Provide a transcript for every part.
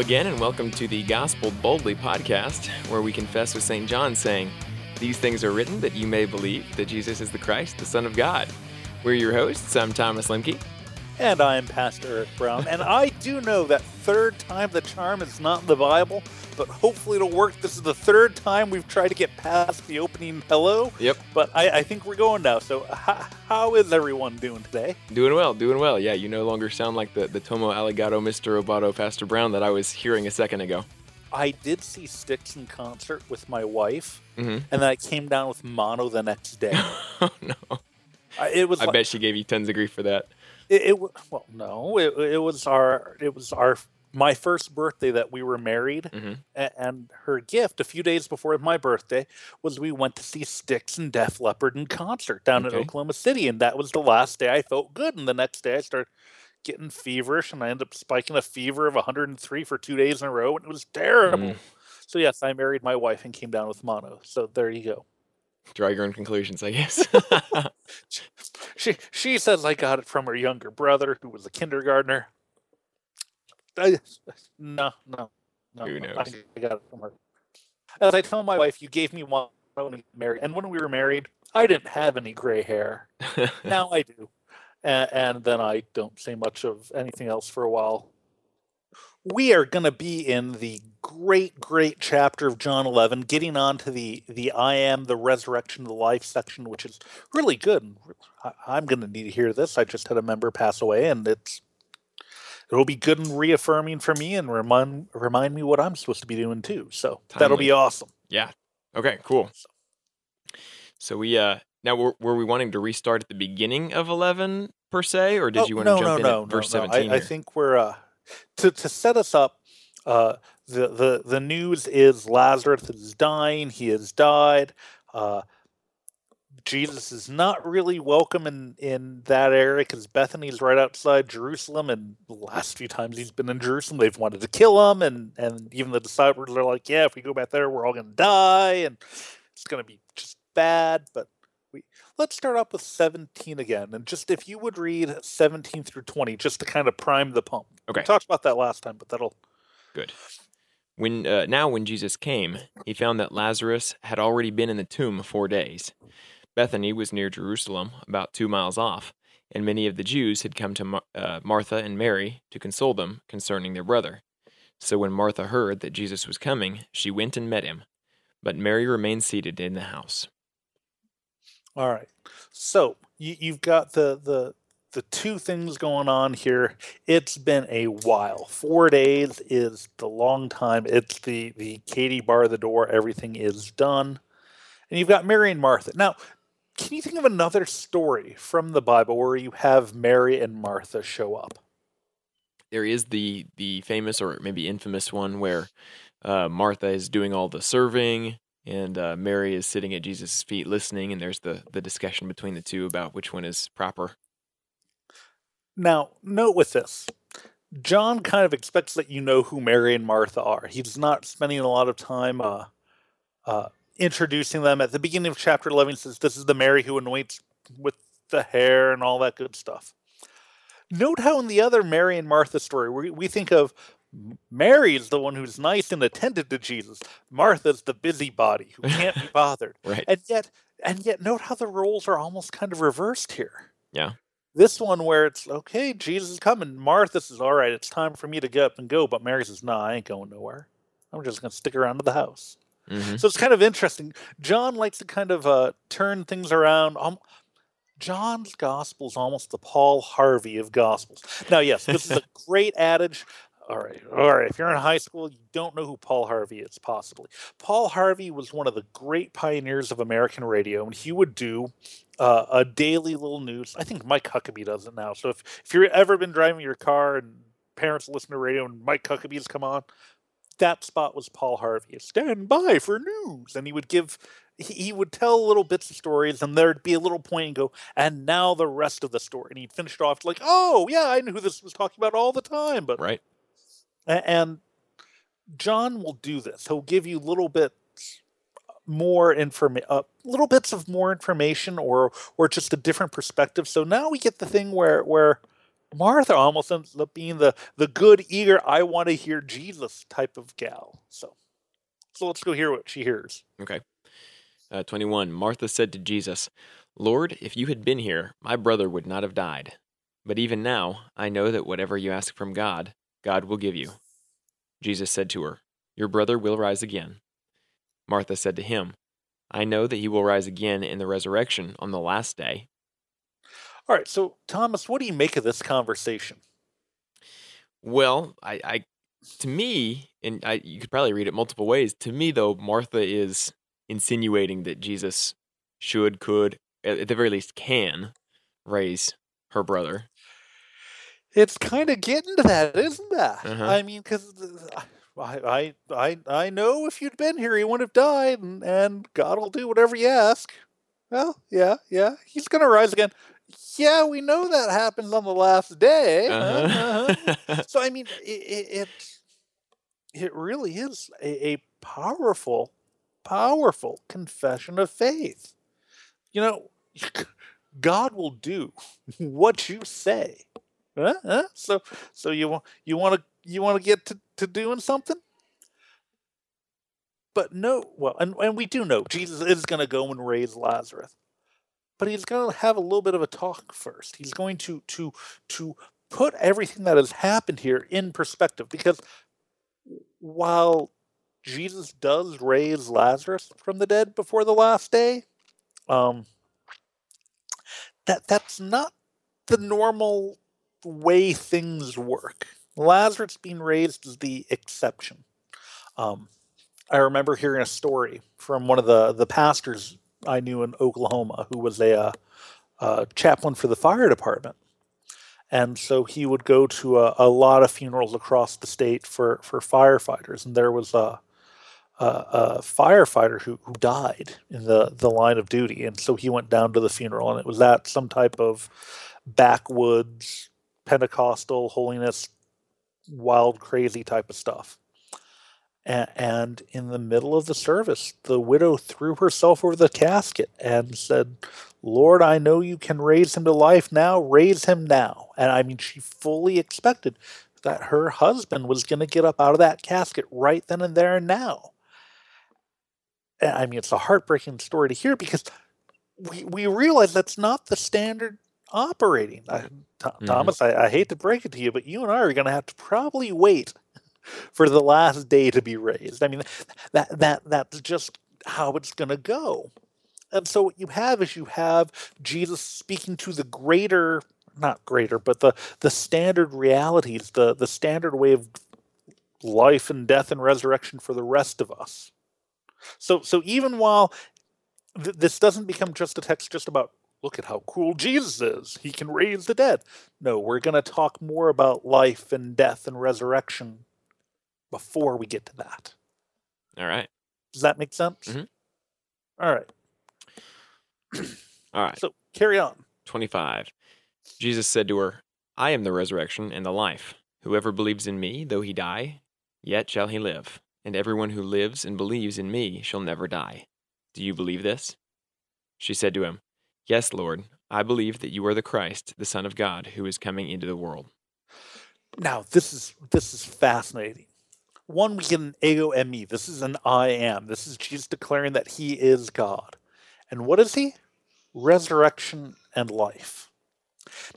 Again, and welcome to the Gospel Boldly podcast, where we confess with St. John, saying, These things are written that you may believe that Jesus is the Christ, the Son of God. We're your hosts. I'm Thomas Lemke. And I'm Pastor Eric Brown. And I do know that third time the charm is not in the Bible, but hopefully it'll work. This is the third time we've tried to get past the opening hello. Yep. But I, I think we're going now. So, how, how is everyone doing today? Doing well, doing well. Yeah, you no longer sound like the, the Tomo Aligato Mr. Roboto Pastor Brown that I was hearing a second ago. I did see Styx in concert with my wife, Mm-hmm. and then I came down with mono the next day. oh, no. I- it was I like- bet she gave you tons of grief for that. it, it well no it, it was our it was our my first birthday that we were married Mhm. a- and her gift a few days before my birthday was we went to see Styx and Def Leppard in concert down in Oklahoma City and that was the last day I felt good and the next day I started getting feverish and I ended up spiking a fever of 103 for two days in a row and it was terrible Mm. so yes I married my wife and came down with mono so there you go Draw your own conclusions, I guess. She she says I got it from her younger brother, who was a kindergartner. I, no, no, no. Who no, knows? I got it from her. As I tell my wife, you gave me one when we married, and when we were married, I didn't have any gray hair. Now I do, and, and then I don't say much of anything else for a while. We are going to be in the great, great chapter of John 11, getting on to the the I am the resurrection, the life section, which is really good. I, I'm going to need to hear this. I just had a member pass away, and it's it'll be good and reaffirming for me, and remind remind me what I'm supposed to be doing too. So that'll be awesome. yeah. Okay, cool. So we, uh, now were, were we wanting to restart at the beginning of 11 per se, or did Oh, you want no, to jump no, in no, at verse no, no. 17? I, I think we're uh, to to set us up. Uh, the the the news is Lazarus is dying. He has died. Uh, Jesus is not really welcome in in that area because Bethany's right outside Jerusalem, and the last few times he's been in Jerusalem, they've wanted to kill him, and and even the disciples are like, "Yeah, if we go back there, we're all gonna die, and it's gonna be just bad." But we let's start off with 17 again, and just if you would read 17 through 20, just to kind of prime the pump. Okay. We talked about that last time, but that'll Good. When uh, now, when Jesus came, he found that Lazarus had already been in the tomb four days. Bethany was near Jerusalem, about two miles off, and many of the Jews had come to Mar- uh, Martha and Mary to console them concerning their brother. So when Martha heard that Jesus was coming, she went and met him, but Mary remained seated in the house. All right. So you, you've got the the the two things going on here. It's been a while. Four days is the long time. It's the the Katie bar the door. Everything is done, and you've got Mary and Martha. Now, can you think of another story from the Bible where you have Mary and Martha show up? There is the the famous or maybe infamous one where uh, Martha is doing all the serving and uh, Mary is sitting at Jesus' feet listening, and there's the the discussion between the two about which one is proper. Now, note with this. John kind of expects that you know who Mary and Martha are. He's not spending a lot of time uh, uh, introducing them. At the beginning of chapter 11, says, This is the Mary who anoints with the hair and all that good stuff. Note how in the other Mary and Martha story, we, we think of Mary is the one who's nice and attentive to Jesus. Martha's the busybody who can't be bothered. Right. And yet, and yet, note how the roles are almost kind of reversed here. Yeah. This one where it's okay, Jesus is coming. Martha says, "All right, it's time for me to get up and go," but Mary says, "No, I ain't going nowhere. I'm just going to stick around to the house." Hmm So it's kind of interesting. John likes to kind of uh, turn things around. Um, John's gospel is almost the Paul Harvey of gospels. Now, yes, this is a great adage. All right, all right. If you're in high school, you don't know who Paul Harvey is, possibly. Paul Harvey was one of the great pioneers of American radio, and he would do uh, a daily little news. I think Mike Huckabee does it now. So if if you've ever been driving your car and parents listen to radio and Mike Huckabee's come on, that spot was Paul Harvey. Stand by for news, and he would give. He he would tell little bits of stories, and there'd be a little point and go, and now the rest of the story. And he'd finish it off like, oh yeah, I knew who this was talking about all the time. But Right. and John will do this. He'll give you little bits more informa- uh, little bits of more information or or just a different perspective. So now we get the thing where where Martha almost ends up being the the good, eager, I want to hear Jesus type of gal. So, so let's go hear what she hears. Okay. Uh, 21. Martha said to Jesus, Lord, if you had been here, my brother would not have died. But even now, I know that whatever you ask from God, God will give you. Jesus said to her, Your brother will rise again. Martha said to him, I know that he will rise again in the resurrection on the last day. All right, so Thomas, what do you make of this conversation? Well, I, I to me, and I, you could probably read it multiple ways. To me, though, Martha is insinuating that Jesus should, could, at the very least, can raise her brother. It's kind of getting to that, isn't that? Uh-huh. I mean, because I, I, I, I know if you'd been here, he wouldn't have died, and, and God will do whatever you ask. Well, yeah, yeah, he's going to rise again. Yeah, we know that happens on the last day. Uh-huh. Uh-huh. so, I mean, it, it, it really is a, a powerful, powerful confession of faith. You know, God will do what you say. Huh? Huh? So, so you want you want to you want to get to, to doing something? But no, well, and, and we do know Jesus is going to go and raise Lazarus, but he's going to have a little bit of a talk first. He's going to to to put everything that has happened here in perspective, because while Jesus does raise Lazarus from the dead before the last day, um, that that's not the normal way things work. Lazarus being raised is the exception. Um, I remember hearing a story from one of the, the pastors I knew in Oklahoma who was a, uh, a chaplain for the fire department. And so he would go to a, a, lot of funerals across the state for, for firefighters. And there was a, a, a firefighter who, who died in the, the line of duty. And so he went down to the funeral, and it was at some type of backwoods, Pentecostal, holiness, wild, crazy type of stuff. And in the middle of the service, the widow threw herself over the casket and said, Lord, I know you can raise him to life now. Raise him now. And I mean, she fully expected that her husband was going to get up out of that casket right then and there and now. And I mean, it's a heartbreaking story to hear because we, we realize that's not the standard operating. I, mm-hmm. Thomas, I, I hate to break it to you, but you and I are going to have to probably wait for the last day to be raised. I mean, that that that's just how it's going to go. And so what you have is you have Jesus speaking to the greater, not greater, but the the standard realities, the the standard way of life and death and resurrection for the rest of us. So so even while th- this doesn't become just a text just about look at how cool Jesus is. He can raise the dead. No, we're going to talk more about life and death and resurrection before we get to that. All right. Does that make sense? Mm-hmm. All right. All right. So carry on. 25. Jesus said to her, I am the resurrection and the life. Whoever believes in me, though he die, yet shall he live. And everyone who lives and believes in me shall never die. Do you believe this? She said to him, Yes, Lord, I believe that you are the Christ, the Son of God, who is coming into the world. Now, this is this is fascinating one, we get an ego eimi. This is an I am. This is Jesus declaring that he is God. And what is he? Resurrection and life.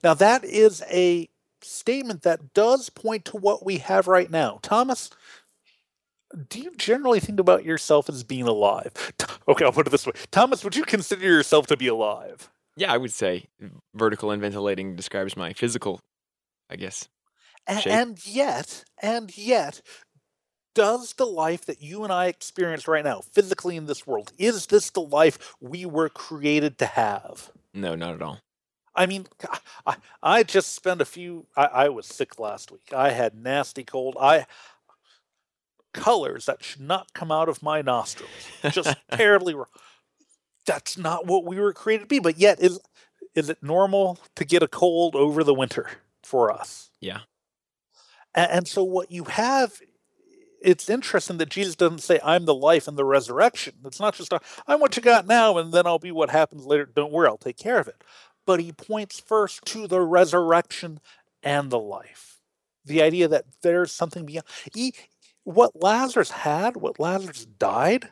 Now, that is a statement that does point to what we have right now. Thomas, do you generally think about yourself as being alive? Okay, I'll put it this way. Thomas, would you consider yourself to be alive? Yeah, I would say vertical and ventilating describes my physical, I guess. And yet, and yet, does the life that you and I experience right now, physically in this world, is this the life we were created to have? No, not at all. I mean, I, I just spent a few. I, I was sick last week. I had nasty cold. I colors that should not come out of my nostrils, just terribly wrong. That's not what we were created to be. But yet, is is it normal to get a cold over the winter for us? Yeah. And, and so what you have it's interesting that Jesus doesn't say, I'm the life and the resurrection. It's not just, I'm what you got now, and then I'll be what happens later. Don't worry, I'll take care of it. But he points first to the resurrection and the life. The idea that there's something beyond. He, what Lazarus had, what Lazarus died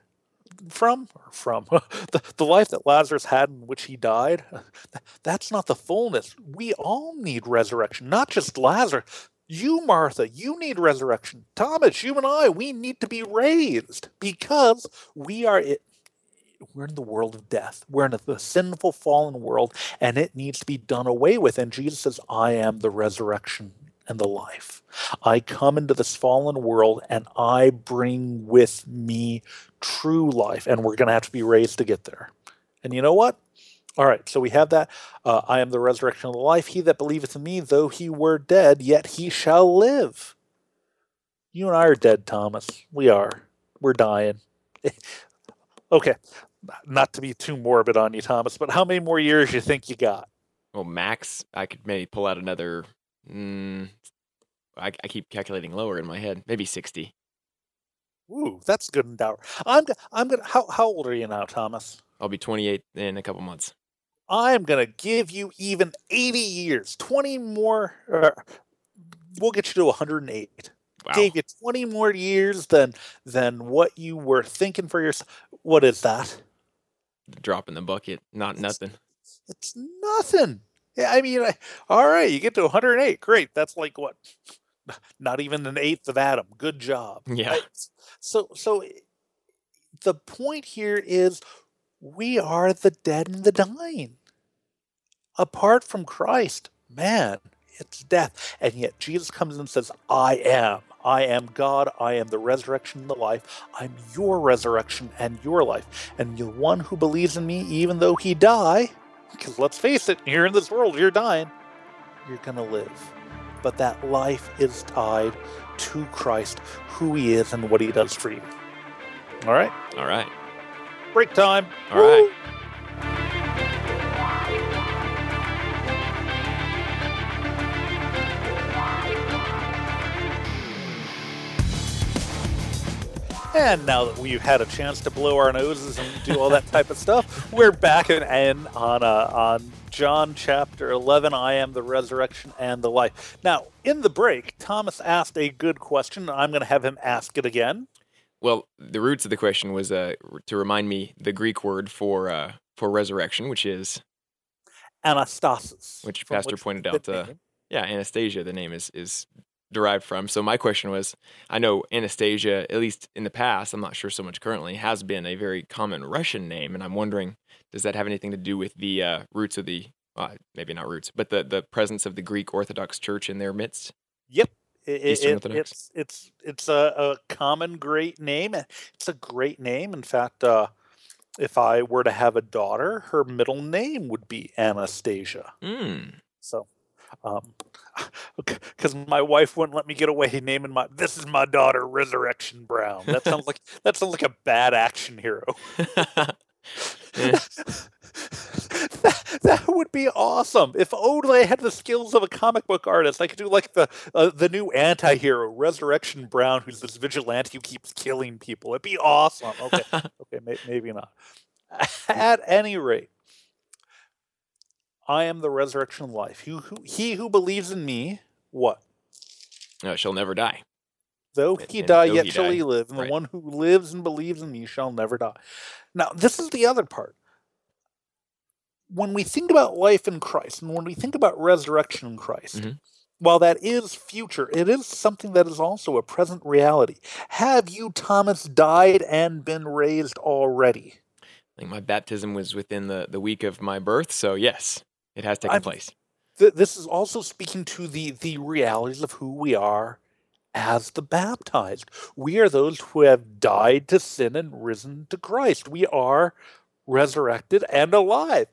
from, or from the, the life that Lazarus had in which he died, that's not the fullness. We all need resurrection, not just Lazarus. You, Martha, you need resurrection. Thomas, you and I, we need to be raised because we are it. We're in the world of death. We're in the sinful, fallen world, and it needs to be done away with. And Jesus says, I am the resurrection and the life. I come into this fallen world and I bring with me true life. And we're going to have to be raised to get there. And you know what? All right, so we have that. Uh, I am the resurrection of the life. He that believeth in me, though he were dead, yet he shall live. You and I are dead, Thomas. We are. We're dying. okay, not to be too morbid on you, Thomas, but how many more years you think you got? Well, max, I could maybe pull out another Mm, I, I keep calculating lower in my head. Maybe sixty. Ooh, that's good and dour. I'm I'm gonna. How how old are you now, Thomas? I'll be 28 in a couple months. I'm gonna give you even 80 years, 20 more. Uh, we'll get you to 108. Wow. Gave you 20 more years than than what you were thinking for yourself. What is that? Drop in the bucket. Not it's, nothing. It's nothing. Yeah, I mean, I, all right, you get to 108. Great. That's like what? Not even an eighth of Adam. Good job. Yeah. Right? So, so the point here is we are the dead and the dying. Apart from Christ, man, it's death. And yet Jesus comes and says, I am. I am God. I am the resurrection and the life. I'm your resurrection and your life. And the one who believes in me, even though he die, because let's face it, here in this world, you're dying. You're going to live. But that life is tied to Christ, who he is, and what he does for you. All right? All right. Break time. All Woo! right. And now that we've had a chance to blow our noses and do all that type of stuff, we're back and on uh, on John chapter 11. I am the resurrection and the life. Now, in the break, Thomas asked a good question. I'm going to have him ask it again. Well, the roots of the question was uh, to remind me the Greek word for uh, for resurrection, which is anastasis, which Pastor which pointed out. Uh, yeah, Anastasia. The name is is derived from. So my question was, I know Anastasia, at least in the past, I'm not sure so much currently, has been a very common Russian name, and I'm wondering, does that have anything to do with the uh, roots of the, uh, maybe not roots, but the the presence of the Greek Orthodox Church in their midst? Yep. It, it, it's it's it's a, a, common great name. It's a great name. In fact, uh, if I were to have a daughter, her middle name would be Anastasia. Mm. So um, because my wife wouldn't let me get away naming my this is my daughter Resurrection Brown. That sounds like that sounds like a bad action hero. that, that, would be awesome if only I had the skills of a comic book artist. I could do like the uh, the new anti-hero Resurrection Brown, who's this vigilante who keeps killing people. It'd be awesome. Okay, okay, may, maybe not. At any rate, I am the resurrection and life. He who, he who believes in me, what? Uh, shall never die. Though he and, die, yet he shall die. he live. And right. the one who lives and believes in me shall never die. Now, this is the other part. When we think about life in Christ, and when we think about resurrection in Christ, mm-hmm. while that is future, it is something that is also a present reality. Have you, Thomas, died and been raised already? I think my baptism was within the, the week of my birth, so yes. It has taken I'm, place. Th- this is also speaking to the the realities of who we are as the baptized. We are those who have died to sin and risen to Christ. We are resurrected and alive.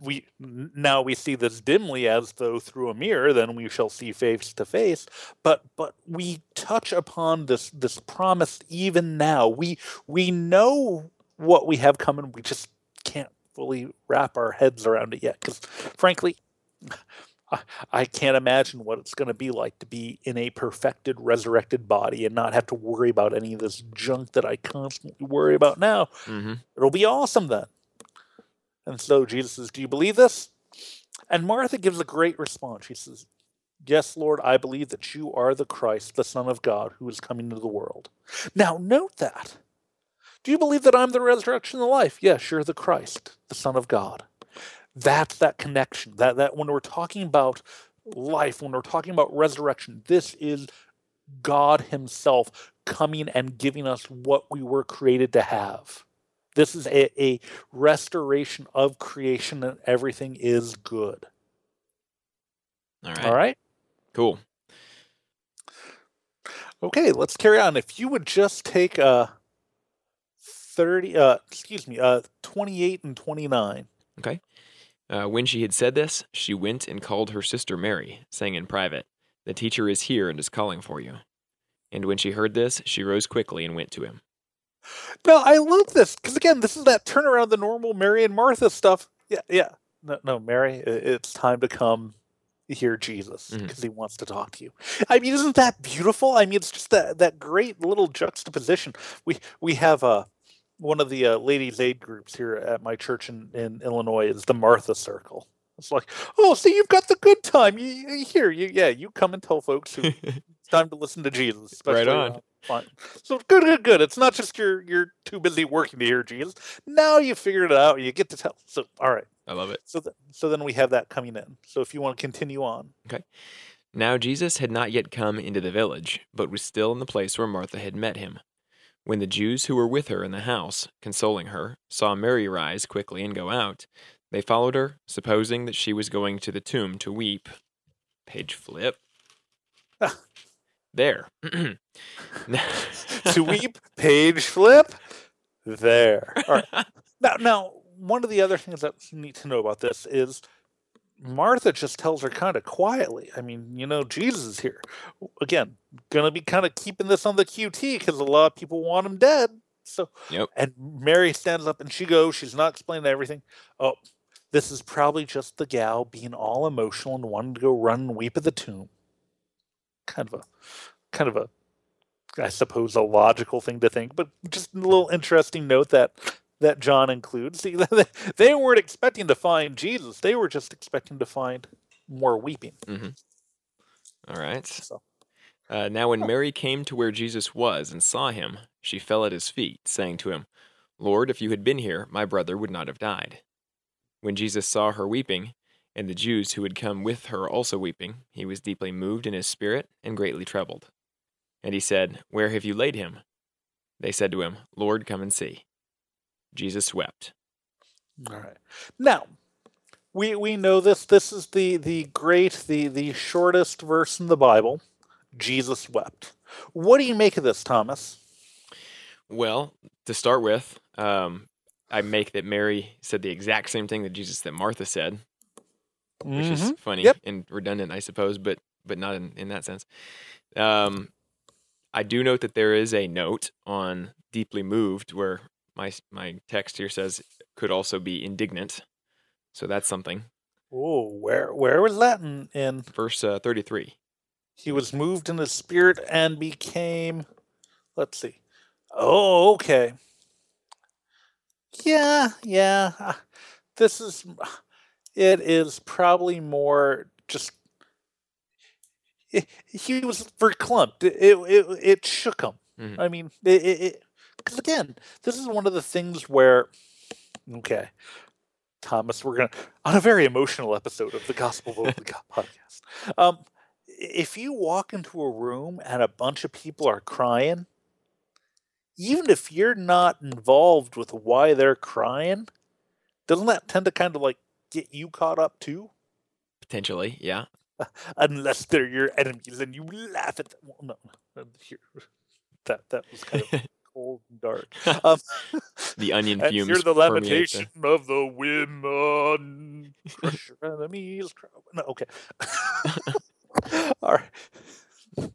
We now we see this dimly as though through a mirror, then we shall see face to face. But but we touch upon this this promise even now. We we know what we have coming. We just fully wrap our heads around it yet. Because frankly, I can't imagine what it's going to be like to be in a perfected, resurrected body and not have to worry about any of this junk that I constantly worry about now. Mm-hmm. It'll be awesome then. And so Jesus says, Do you believe this? And Martha gives a great response. She says, Yes, Lord, I believe that you are the Christ, the Son of God, who is coming into the world. Now, note that. Do you believe that I'm the resurrection and the life? Yes, you're the Christ, the Son of God. That's that connection. That that when we're talking about life, when we're talking about resurrection, this is God Himself coming and giving us what we were created to have. This is a, a restoration of creation, and everything is good. All right. All right. Cool. Okay, let's carry on. If you would just take uh 30 uh excuse me, uh 28 and 29. Okay. Uh, when she had said this, she went and called her sister Mary, saying in private, The teacher is here and is calling for you. And when she heard this, she rose quickly and went to him. Now, I love this because again, this is that turnaround the normal Mary and Martha stuff. Yeah, yeah. No, no, Mary, it's time to come hear Jesus because he wants to talk to you. I mean, isn't that beautiful? I mean, it's just that that great little juxtaposition. We we have uh, one of the uh, ladies' aid groups here at my church in, in Illinois is the Martha Circle. It's like, oh, see, you've got the good time. You, you here, you yeah, you come and tell folks who it's time to listen to Jesus. Right on. around fun. So good, good, good. It's not just you're you're too busy working to hear Jesus. Now you figured it out. You get to tell. So all right. I love it. So th- so then we have that coming in. So if you want to continue on, okay. Now Jesus had not yet come into the village, but was still in the place where Martha had met him. When the Jews who were with her in the house, consoling her, saw Mary rise quickly and go out, they followed her, supposing that she was going to the tomb to weep. Page flip. there. to weep, page flip. There. All right. Now, now, one of the other things that's neat to know about this is Martha just tells her kind of quietly. I mean, you know, Jesus is here. Again, gonna be kind of keeping this on the QT because a lot of people want him dead. So, Yep. and Mary stands up and she goes. She's not explaining everything. Oh, this is probably just the gal being all emotional and wanting to go run and weep at the tomb. Kind of a, kind of a I suppose a logical thing to think, but just a little interesting note that that John includes. They weren't expecting to find Jesus; they were just expecting to find more weeping. All right. So, Uh, now, when Mary came to where Jesus was and saw him, she fell at his feet, saying to him, Lord, if you had been here, my brother would not have died. When Jesus saw her weeping, and the Jews who had come with her also weeping, he was deeply moved in his spirit and greatly troubled. And he said, Where have you laid him? They said to him, Lord, come and see. Jesus wept. all right. Now, we we know this. This is the the great the the shortest verse in the Bible. Jesus wept. What do you make of this, Thomas? Well, to start with, um, I make that Mary said the exact same thing that Jesus that Martha said, which is Mhm. funny Yep. and redundant, I suppose, but but not in, in that sense. Um, I do note that there is a note on deeply moved where my my text here says could also be indignant, so that's something. Oh, where where was that in, in Verse uh, thirty three. He was moved in the spirit and became. Let's see. Oh, okay. Yeah, yeah. uh, This is. It is probably more just. It, he was verklempt. It, it, it, it shook him. Mhm. I mean, it, it, because again, this is one of the things where. Okay. Thomas, we're going to. On a very emotional episode of the Gospel of the God podcast. Um, if you walk into a room and a bunch of people are crying, even if you're not involved with why they're crying, doesn't that tend to kind of like get you caught up too? Potentially, yeah. Unless they're your enemies and you laugh at them. Well, no, no, here, that that was kind of cold and dark. Um, The onion and fumes. hear the lamentation of the women. Crush your enemies. No, okay. All right.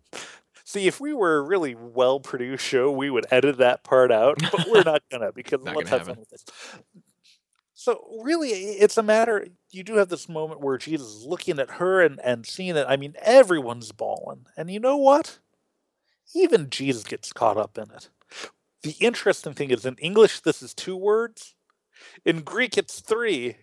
See, if we were a really well produced show, we would edit that part out, but we're not gonna because Not let's gonna have fun with this. So really, it's a matter. You do have this moment where Jesus is looking at her and and seeing it. I mean, everyone's bawling, and you know what? Even Jesus gets caught up in it. The interesting thing is, in English, this is two words. In Greek, it's three.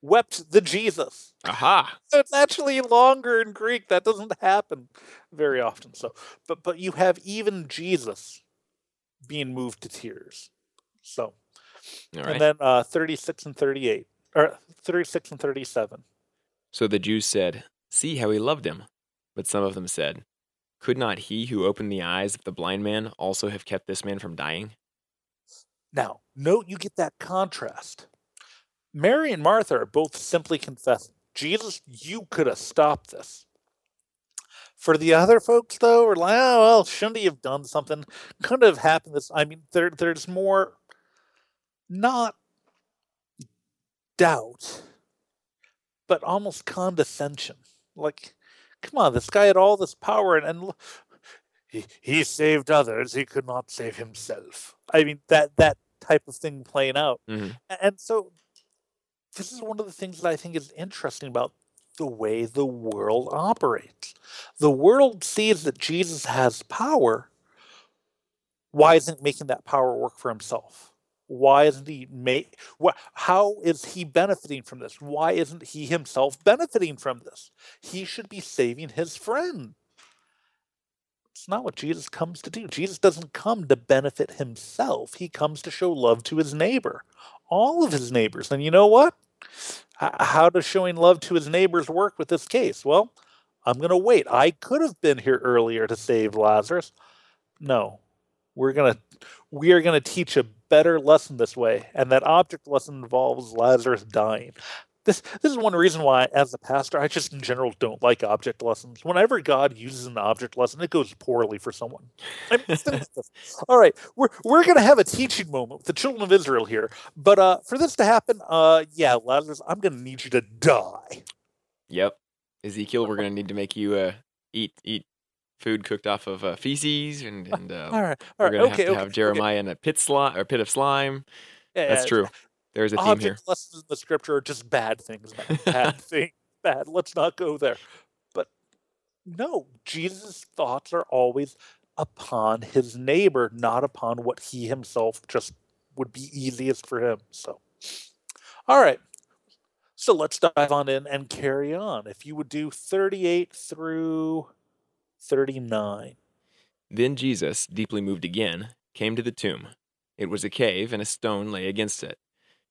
wept the Jesus. Aha. So it's actually longer in Greek. That doesn't happen very often. So, but but you have even Jesus being moved to tears. So, All and then uh, 36 and 38, or 36 and 37. So the Jews said, See how he loved him. But some of them said, Could not he who opened the eyes of the blind man also have kept this man from dying? Now, note you get that contrast. Mary and Martha are both simply confessing, Jesus, you could have stopped this. For the other folks, though, we're like, oh, well, shouldn't he have done something? Couldn't have happened this. I mean, there, there's more, not doubt, but almost condescension. Like, come on, this guy had all this power, and, and he, he saved others. He could not save himself. I mean, that that type of thing playing out. Mhm. And so, this is one of the things that I think is interesting about the way the world operates. The world sees that Jesus has power. Why isn't making that power work for himself? Why isn't he make? Wh- how is he benefiting from this? Why isn't he himself benefiting from this? He should be saving his friend. It's not what Jesus comes to do. Jesus doesn't come to benefit himself. He comes to show love to his neighbor, all of his neighbors. And you know what? How does showing love to his neighbors work with this case? Well, I'm going to wait. I could have been here earlier to save Lazarus. No. We're going to we are going to teach a better lesson this way, and that object lesson involves Lazarus dying. This this is one reason why, as a pastor, I just in general don't like object lessons. Whenever God uses an object lesson, it goes poorly for someone. I mean, think of this. all right, we're we're gonna have a teaching moment with the children of Israel here, but uh, for this to happen, uh, yeah, Lazarus, I'm gonna need you to die. Yep. Ezekiel, we're going to need to make you uh, eat eat food cooked off of uh, feces, and, and uh, All right, we're going to okay, have to okay, have okay. Jeremiah in a pit slime or pit of slime. Yeah, That's yeah, true. There's a theme here. lessons in the scripture are just bad things, man. Bad thing, bad. Let's not go there. But no, Jesus' thoughts are always upon his neighbor, not upon what he himself just would be easiest for him. So, all right. So let's dive on in and carry on. If you would do 38 through 39. Then Jesus, deeply moved again, came to the tomb. It was a cave, and a stone lay against it.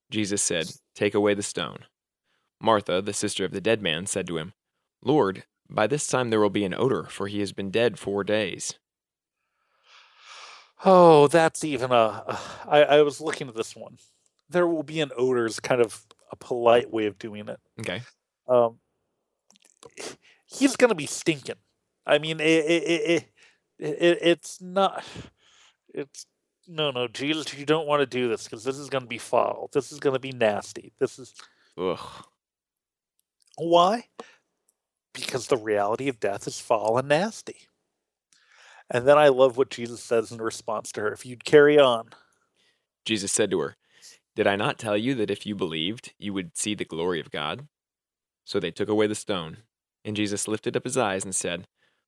Jesus said, Take away the stone. Martha, the sister of the dead man, said to him, Lord, by this time there will be an odor, for he has been dead four days. Oh, that's even a. I, I was looking at this one. There will be an odor is kind of a polite way of doing it. Okay. Um, he's going to be stinking. I mean, it, it, it, it, it, it's not. It's no, no, Jesus, you don't want to do this because this is going to be foul. This is going to be nasty. This is Ugh. why? Because the reality of death is foul and nasty. And then I love what Jesus says in response to her. If you'd carry on. Jesus said to her, Did I not tell you that if you believed, you would see the glory of God? So they took away the stone. And Jesus lifted up his eyes and said,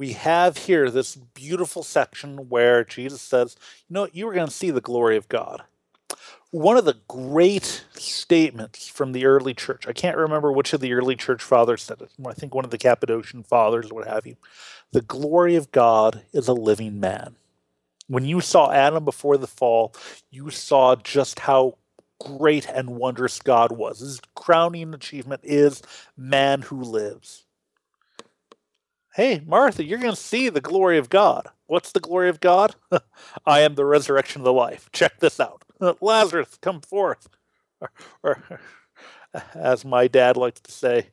we have here this beautiful section where Jesus says, You know, you are going to see the glory of God. One of the great statements from the early church, I can't remember which of the early church fathers said it. I think one of the Cappadocian fathers, what have you. The glory of God is a living man. When you saw Adam before the fall, you saw just how great and wondrous God was. His crowning achievement is man who lives hey, Martha, you're going to see the glory of God. What's the glory of God? I am the resurrection of the life. Check this out. Lazarus, come forth. Or, or as my dad likes to say,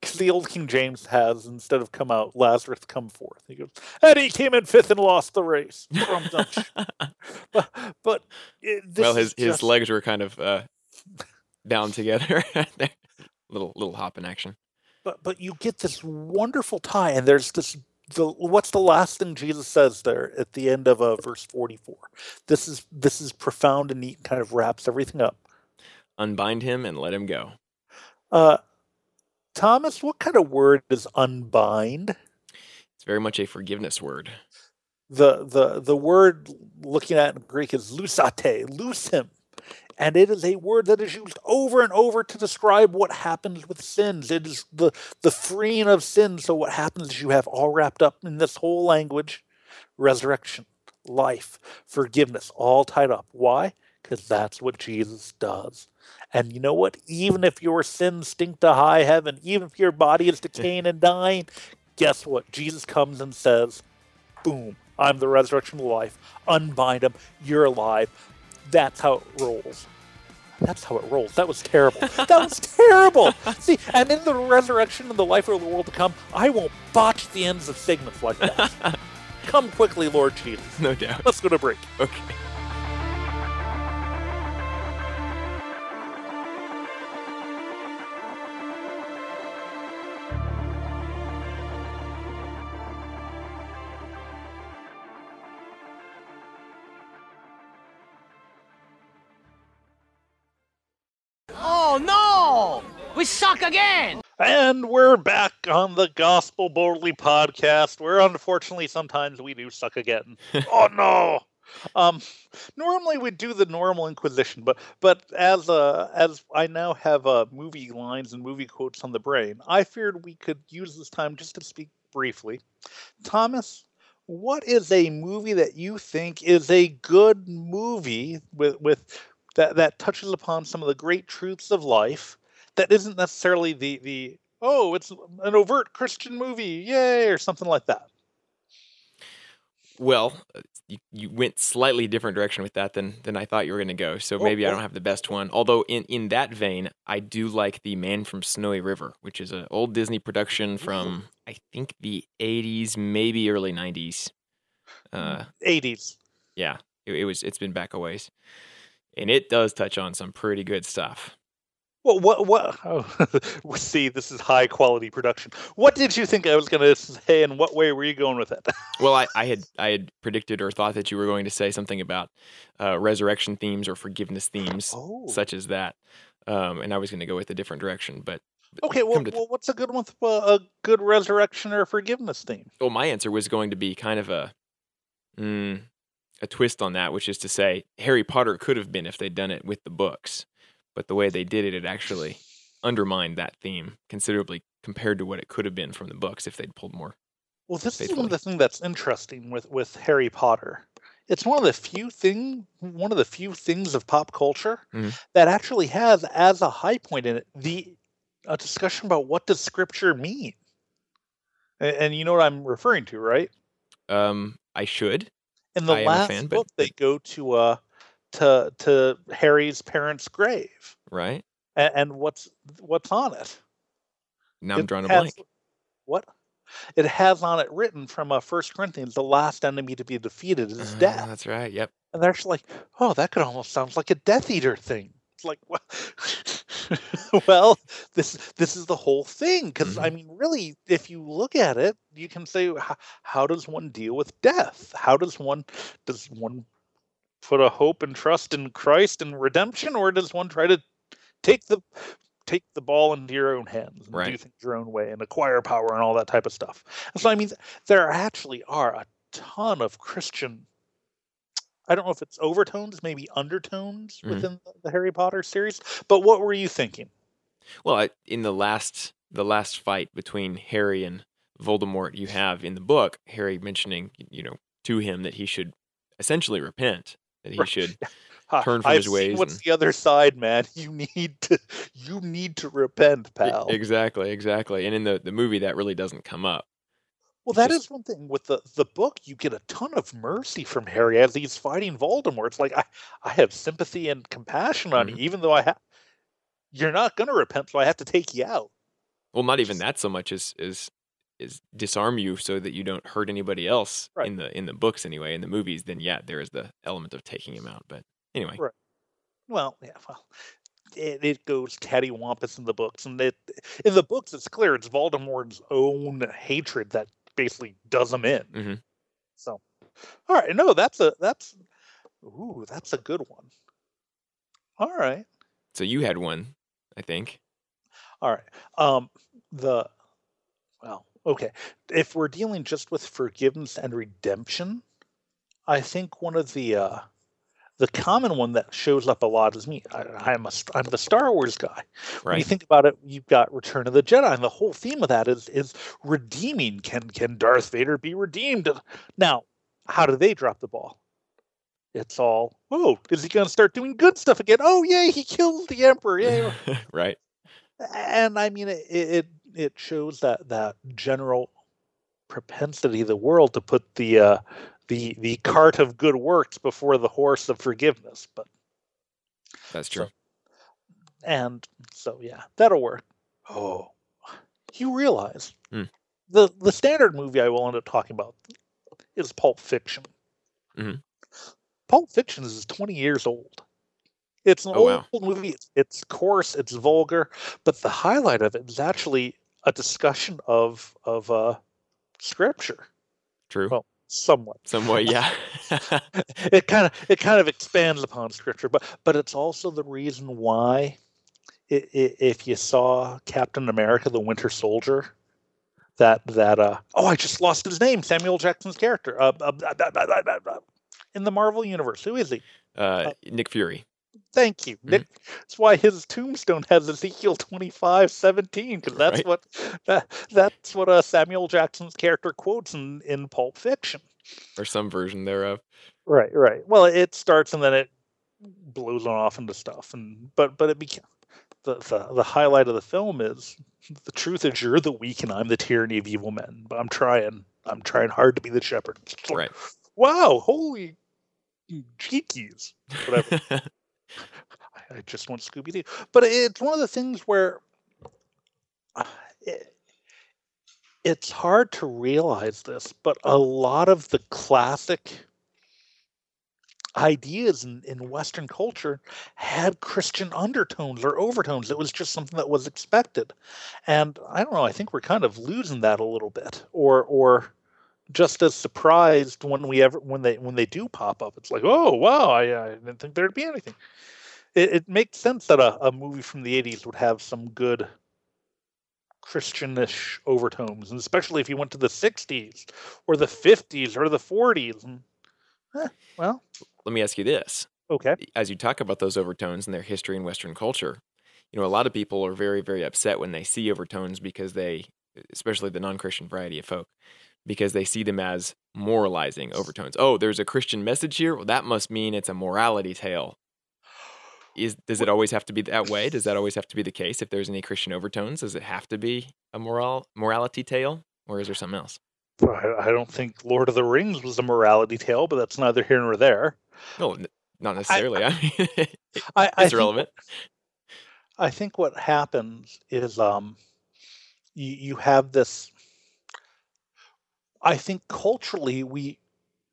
'cause the old King James has, instead of come out, Lazarus, come forth. He goes, and he came in fifth and lost the race. but, but it, this well, his, his just- legs were kind of uh, down together. little little hop in action. But but you get this wonderful tie, and there's this. The, what's the last thing Jesus says there at the end of uh, verse 44? This is this is profound and neat, kind of wraps everything up. Unbind him and let him go. Uh, Thomas, what kind of word is unbind? It's very much a forgiveness word. The the the word looking at in Greek is lousate, loose him. And it is a word that is used over and over to describe what happens with sins. It is the, the freeing of sins. So, what happens is you have all wrapped up in this whole language resurrection, life, forgiveness, all tied up. Why? Because that's what Jesus does. And you know what? Even if your sins stink to high heaven, even if your body is decaying and dying, guess what? Jesus comes and says, Boom, I'm the resurrection of life. Unbind them. You're alive. That's how it rolls. That's how it rolls. That was terrible. That was terrible. See, and in the resurrection and the life of the world to come, I won't botch the ends of segments like that. come quickly, Lord Jesus. No doubt. Let's go to break. Okay. We suck again! And we're back on the Gospel Boldly podcast, where unfortunately sometimes we do suck again. oh no! Um, normally we do the normal Inquisition, but but as uh as I now have uh movie lines and movie quotes on the brain, I feared we could use this time just to speak briefly. Thomas, what is a movie that you think is a good movie with with that that touches upon some of the great truths of life that isn't necessarily the the oh it's an overt christian movie yay or something like that Well, uh, you, you went slightly different direction with that than than I thought you were going to go. So Oh, maybe I oh. don't have the best one. Although in in that vein, I do like the Man from Snowy River, which is an old Disney production from I think the '80s, maybe early '90s. Uh, 80s yeah, it, it was. It's been back a ways, and it does touch on some pretty good stuff. Well what what oh, see this is high quality production. What did you think i was going to say and what way were you going with it? Well, I, I had I had predicted or thought that you were going to say something about uh, resurrection themes or forgiveness themes, oh. such as that, um, and I was going to go with a different direction. But okay well, to- well what's a good one with uh, a good resurrection or forgiveness theme? Well, my answer was going to be kind of a mm, a twist on that, which is to say Harry Potter could have been if they'd done it with the books, but the way they did it, it actually undermined that theme considerably compared to what it could have been from the books if they'd pulled more. Well, this is one of the things that's interesting with with Harry Potter. It's one of the few thing, one of the few things of pop culture Mhm. that actually has as a high point in it the a discussion about what does Scripture mean. And, and you know what I'm referring to, right? Um, I should. In the I last fan, but- book, they go to uh to to Harry's parents' grave, Right and, and what's what's on it? now, I'm drawing a has- blank. What? It has on it written from uh, First Corinthians, the last enemy to be defeated is Uh, death. That's right. Yep. And they're actually like, oh, that could almost sounds like a Death Eater thing. It's like, well, well this this is the whole thing. Because I mean, really, if you look at it, you can say, how, how does one deal with death? How does one does one put a hope and trust in Christ and redemption, or does one try to take the take the ball into your own hands and do things your own way and acquire power and all that type of stuff? And so I mean, there actually are a ton of Christian I don't know if it's overtones, maybe undertones Mhm. within the- the Harry Potter series. But what were you thinking? Well, I, in the last the last fight between Harry and Voldemort, you have in the book Harry mentioning, you know, to him that he should essentially repent, that he should Turn from I've his ways What's and- the other side, man? You need to you need to repent, pal. exactly, exactly. And in the the movie, that really doesn't come up. Well, that just- is one thing with the the book. You get a ton of mercy from Harry as he's fighting Voldemort. It's like I I have sympathy and compassion on Mhm. you, even though I have. You're not going to repent, so I have to take you out. Well, not even that so much as is is disarm you so that you don't hurt anybody else Right. in the in the books anyway. In the movies, then yeah, there is the element of taking him out. But anyway, Right. Well, yeah. Well, it, it goes cattywampus in the books, and it in the books it's clear it's Voldemort's own hatred that basically does him in. Mhm. So, all right, no, that's a that's ooh, that's a good one. All right, So you had one, I think. all right. Um, the well, okay. If we're dealing just with forgiveness and redemption, I think one of the uh, the common one that shows up a lot is me. I, I'm a I'm the Star Wars guy. When you think about it, you've got Return of the Jedi, and the whole theme of that is is redeeming. Can can Darth Vader be redeemed? Now, how do they drop the ball? It's all, oh, is he going to start doing good stuff again? Oh, yay, he killed the Emperor. Yay. right. and I mean, it, it it shows that that general propensity of the world to put the uh, the the cart of good works before the horse of forgiveness. But That's true. and so yeah, that'll work. Oh, you realize Hmm. the the standard movie I will end up talking about is Pulp Fiction. Mhm. Pulp Fiction is twenty years old. It's an Oh, old wow. movie. It's, it's coarse. It's vulgar. But the highlight of it is actually a discussion of of uh, scripture, True. well- somewhat. Somewhat, yeah. it kind of it kind of expands upon scripture but but it's also the reason why i i if you saw captain america the winter soldier that that uh oh i just lost his name samuel jackson's character uh, uh, uh, uh, uh, uh, uh, in the marvel universe who is he uh, Nick Fury. Thank you nick that's why his tombstone has ezekiel 25 17 because that's Right. what that, that's what uh, samuel jackson's character quotes in in pulp fiction Or some version thereof. Right, right. Well, it starts and then it blows on off into stuff, and but but it became the, the the highlight of the film is the truth is you're the weak and I'm the tyranny of evil men. But I'm trying, I'm trying hard to be the shepherd. Like, Right. Wow, holy cheekies, whatever. I, just want Scooby Doo, but it's one of the things where uh, it, it's hard to realize this, but a lot of the classic ideas in, in Western culture had Christian undertones or overtones. It was just something that was expected. And I don't know, I think we're kind of losing that a little bit. Or or just as surprised when we ever when they when they do pop up. It's like, oh wow, I, I didn't think there'd be anything. It, it makes sense that a, a movie from the 80s would have some good Christianish overtones, and especially if you went to the 60s or the 50s or the 40s. And, eh, well, Let me ask you this. okay. As you talk about those overtones and their history in Western culture, you know, a lot of people are very, very upset when they see overtones because they, especially the non Christian variety of folk, because they see them as moralizing overtones. Oh, there's a Christian message here? Well, that must mean it's a morality tale. Is does it always have to be that way? Does that always have to be the case? If there's any Christian overtones, does it have to be a moral morality tale, or is there something else? I, I don't think Lord of the Rings was a morality tale, but that's neither here nor there. No, not necessarily. I, mean, I, I it's think, relevant. I think what happens is um, you, you have this. I think culturally, we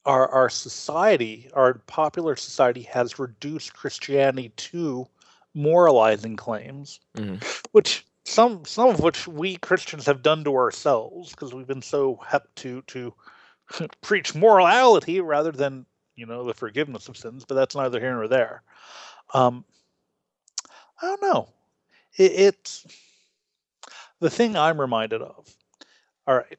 our our society, our popular society, has reduced Christianity to moralizing claims, Mhm. which some some of which we Christians have done to ourselves because we've been so hep to to preach morality rather than you know the forgiveness of sins. But that's neither here nor there. Um, I don't know. It, it's the thing I'm reminded of. All right.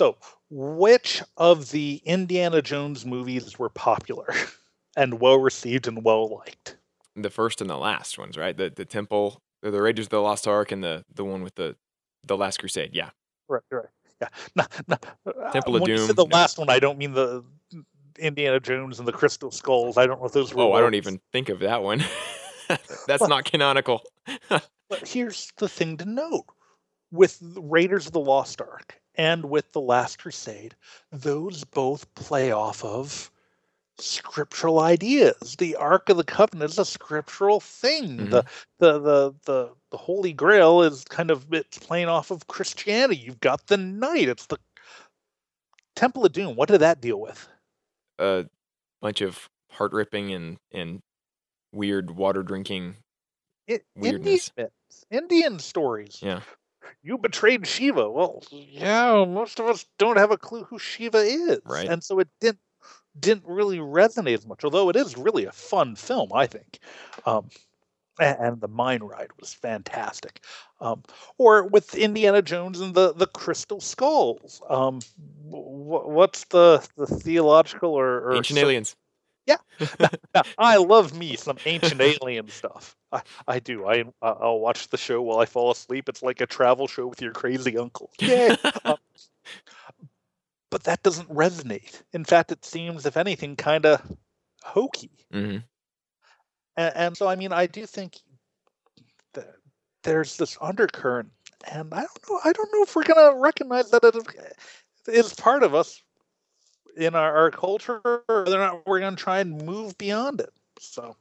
So, which of the Indiana Jones movies were popular and well received and well liked? the first and the last ones, right? The the temple, the Raiders of the Lost Ark, and the the one with the the Last Crusade. Yeah, Right, right. Yeah. No, no, uh, Temple of when you Doom, said the no. last one, I don't mean the Indiana Jones and the Crystal Skulls. I don't know if those were. Oh, I don't even think of that one. That's Well- not canonical. But here's the thing to note with Raiders of the Lost Ark and with The Last Crusade, those both play off of scriptural ideas. The Ark of the Covenant is a scriptural thing. Mhm. The, the the the the Holy Grail is kind of it's playing off of Christianity. You've got the knight. It's the Temple of Doom. What did that deal with? A bunch of heart ripping and and weird water drinking it, Indian Indian stories. Yeah. You betrayed Shiva. Well, yeah, most of us don't have a clue who Shiva is, Right. and so it didn't didn't really resonate as much. Although it is really a fun film, I think. Um, and, the mine ride was fantastic. Um, or with Indiana Jones and the the Crystal Skulls. Um, wh- what's the the theological or, or Ancient so- aliens. Yeah, I love me some ancient alien stuff. I, I do. I I'll watch the show while I fall asleep. It's like a travel show with your crazy uncle. Yay! Um, but that doesn't resonate. In fact, it seems, if anything, kind of hokey. hmm And, and so, I mean, I do think that there's this undercurrent, and I don't know. I don't know if we're gonna recognize that it is part of us in our, our culture, or whether or not we're gonna try and move beyond it. So,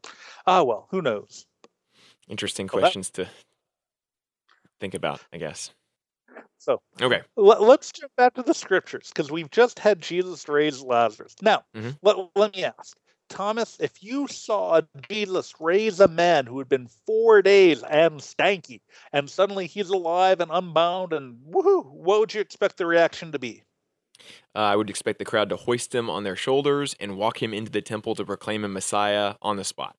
ah, well, who knows? Interesting Well, that- questions to think about, I guess. So, Okay. let, let's jump back to the scriptures because we've just had Jesus raise Lazarus. Now, Mhm. let, let me ask. Thomas, if you saw Jesus raise a man who had been four days and stanky, and suddenly he's alive and unbound and woohoo, what would you expect the reaction to be? Uh, I would expect the crowd to hoist him on their shoulders and walk him into the temple to proclaim him Messiah on the spot.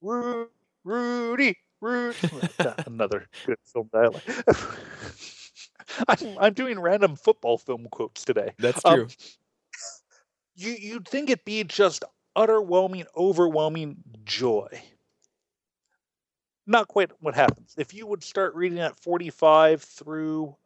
Rudy, Rudy. Another good film dialect. I'm, I'm doing random football film quotes today. That's Um, true. you you'd think it'd be just utterwhelming, overwhelming joy. Not quite what happens. If you would start reading at 45 through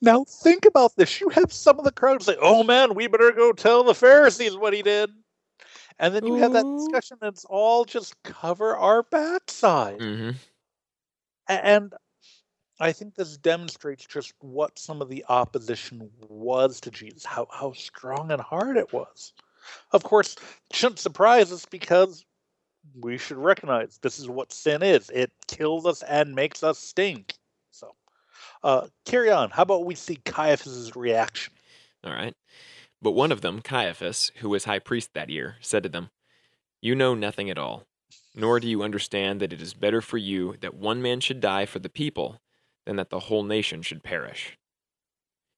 Now think about this. You have some of the crowd say, "Oh man, we better go tell the Pharisees what he did," and then you have that Ooh. discussion that's all just cover our backside. hmm And I think this demonstrates just what some of the opposition was to Jesus, how how strong and hard it was. Of course, it shouldn't surprise us because we should recognize this is what sin is. It kills us and makes us stink. Uh, carry on. How about we see Caiaphas's reaction? All right. But one of them, Caiaphas, who was high priest that year, said to them, You know nothing at all, nor do you understand that it is better for you that one man should die for the people than that the whole nation should perish.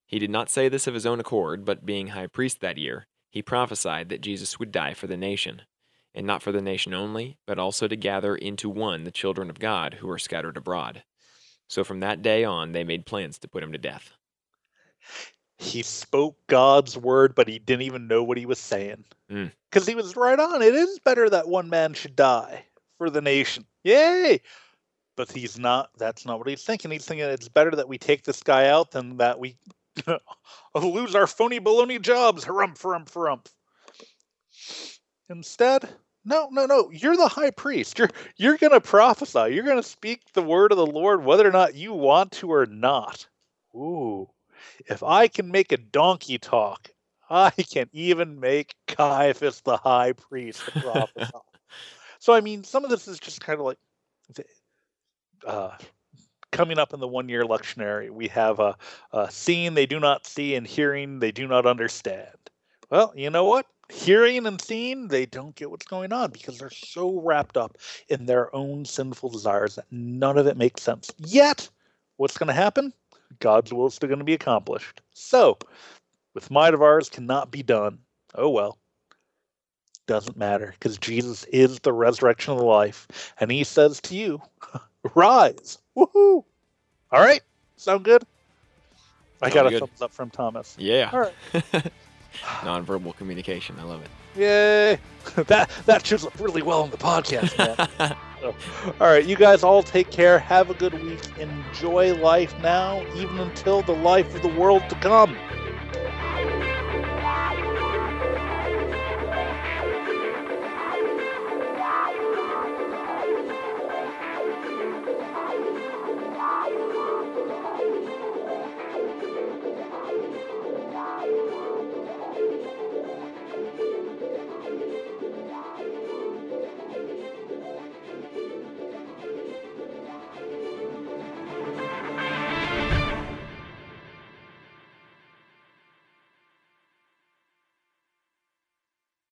He did not say this of his own accord, but being high priest that year, he prophesied that Jesus would die for the nation, and not for the nation only, but also to gather into one the children of God who are scattered abroad. So from that day on, they made plans to put him to death. He spoke God's word, but he didn't even know what he was saying. Mm. Because he was right on. It is better that one man should die for the nation. Yay! But he's not, that's not what he's thinking. He's thinking it's better that we take this guy out than that we lose our phony baloney jobs. Harumph, harumph, harumph. Instead, no, no, no. You're the high priest. You're you're gonna prophesy. You're gonna speak the word of the Lord, whether or not you want to or not. Ooh, if I can make a donkey talk, I can even make Caiaphas the high priest prophesy. so I mean, some of this is just kind of like uh, coming up in the one-year lectionary. We have a, a seeing they do not see and hearing they do not understand. Well, you know what? Hearing and seeing, they don't get what's going on because they're so wrapped up in their own sinful desires that none of it makes sense. Yet, what's going to happen? God's will is still going to be accomplished. So, with might of ours cannot be done. Oh well. Doesn't matter because Jesus is the resurrection of the life. And he says to you, rise. Woohoo. All right. Sound good? I Sound got a good. thumbs up from Thomas. Yeah. All right. Nonverbal communication. I love it. Yay! that that shows up really well on the podcast, man. all right, you guys all take care. Have a good week. Enjoy life now, even until the life of the world to come.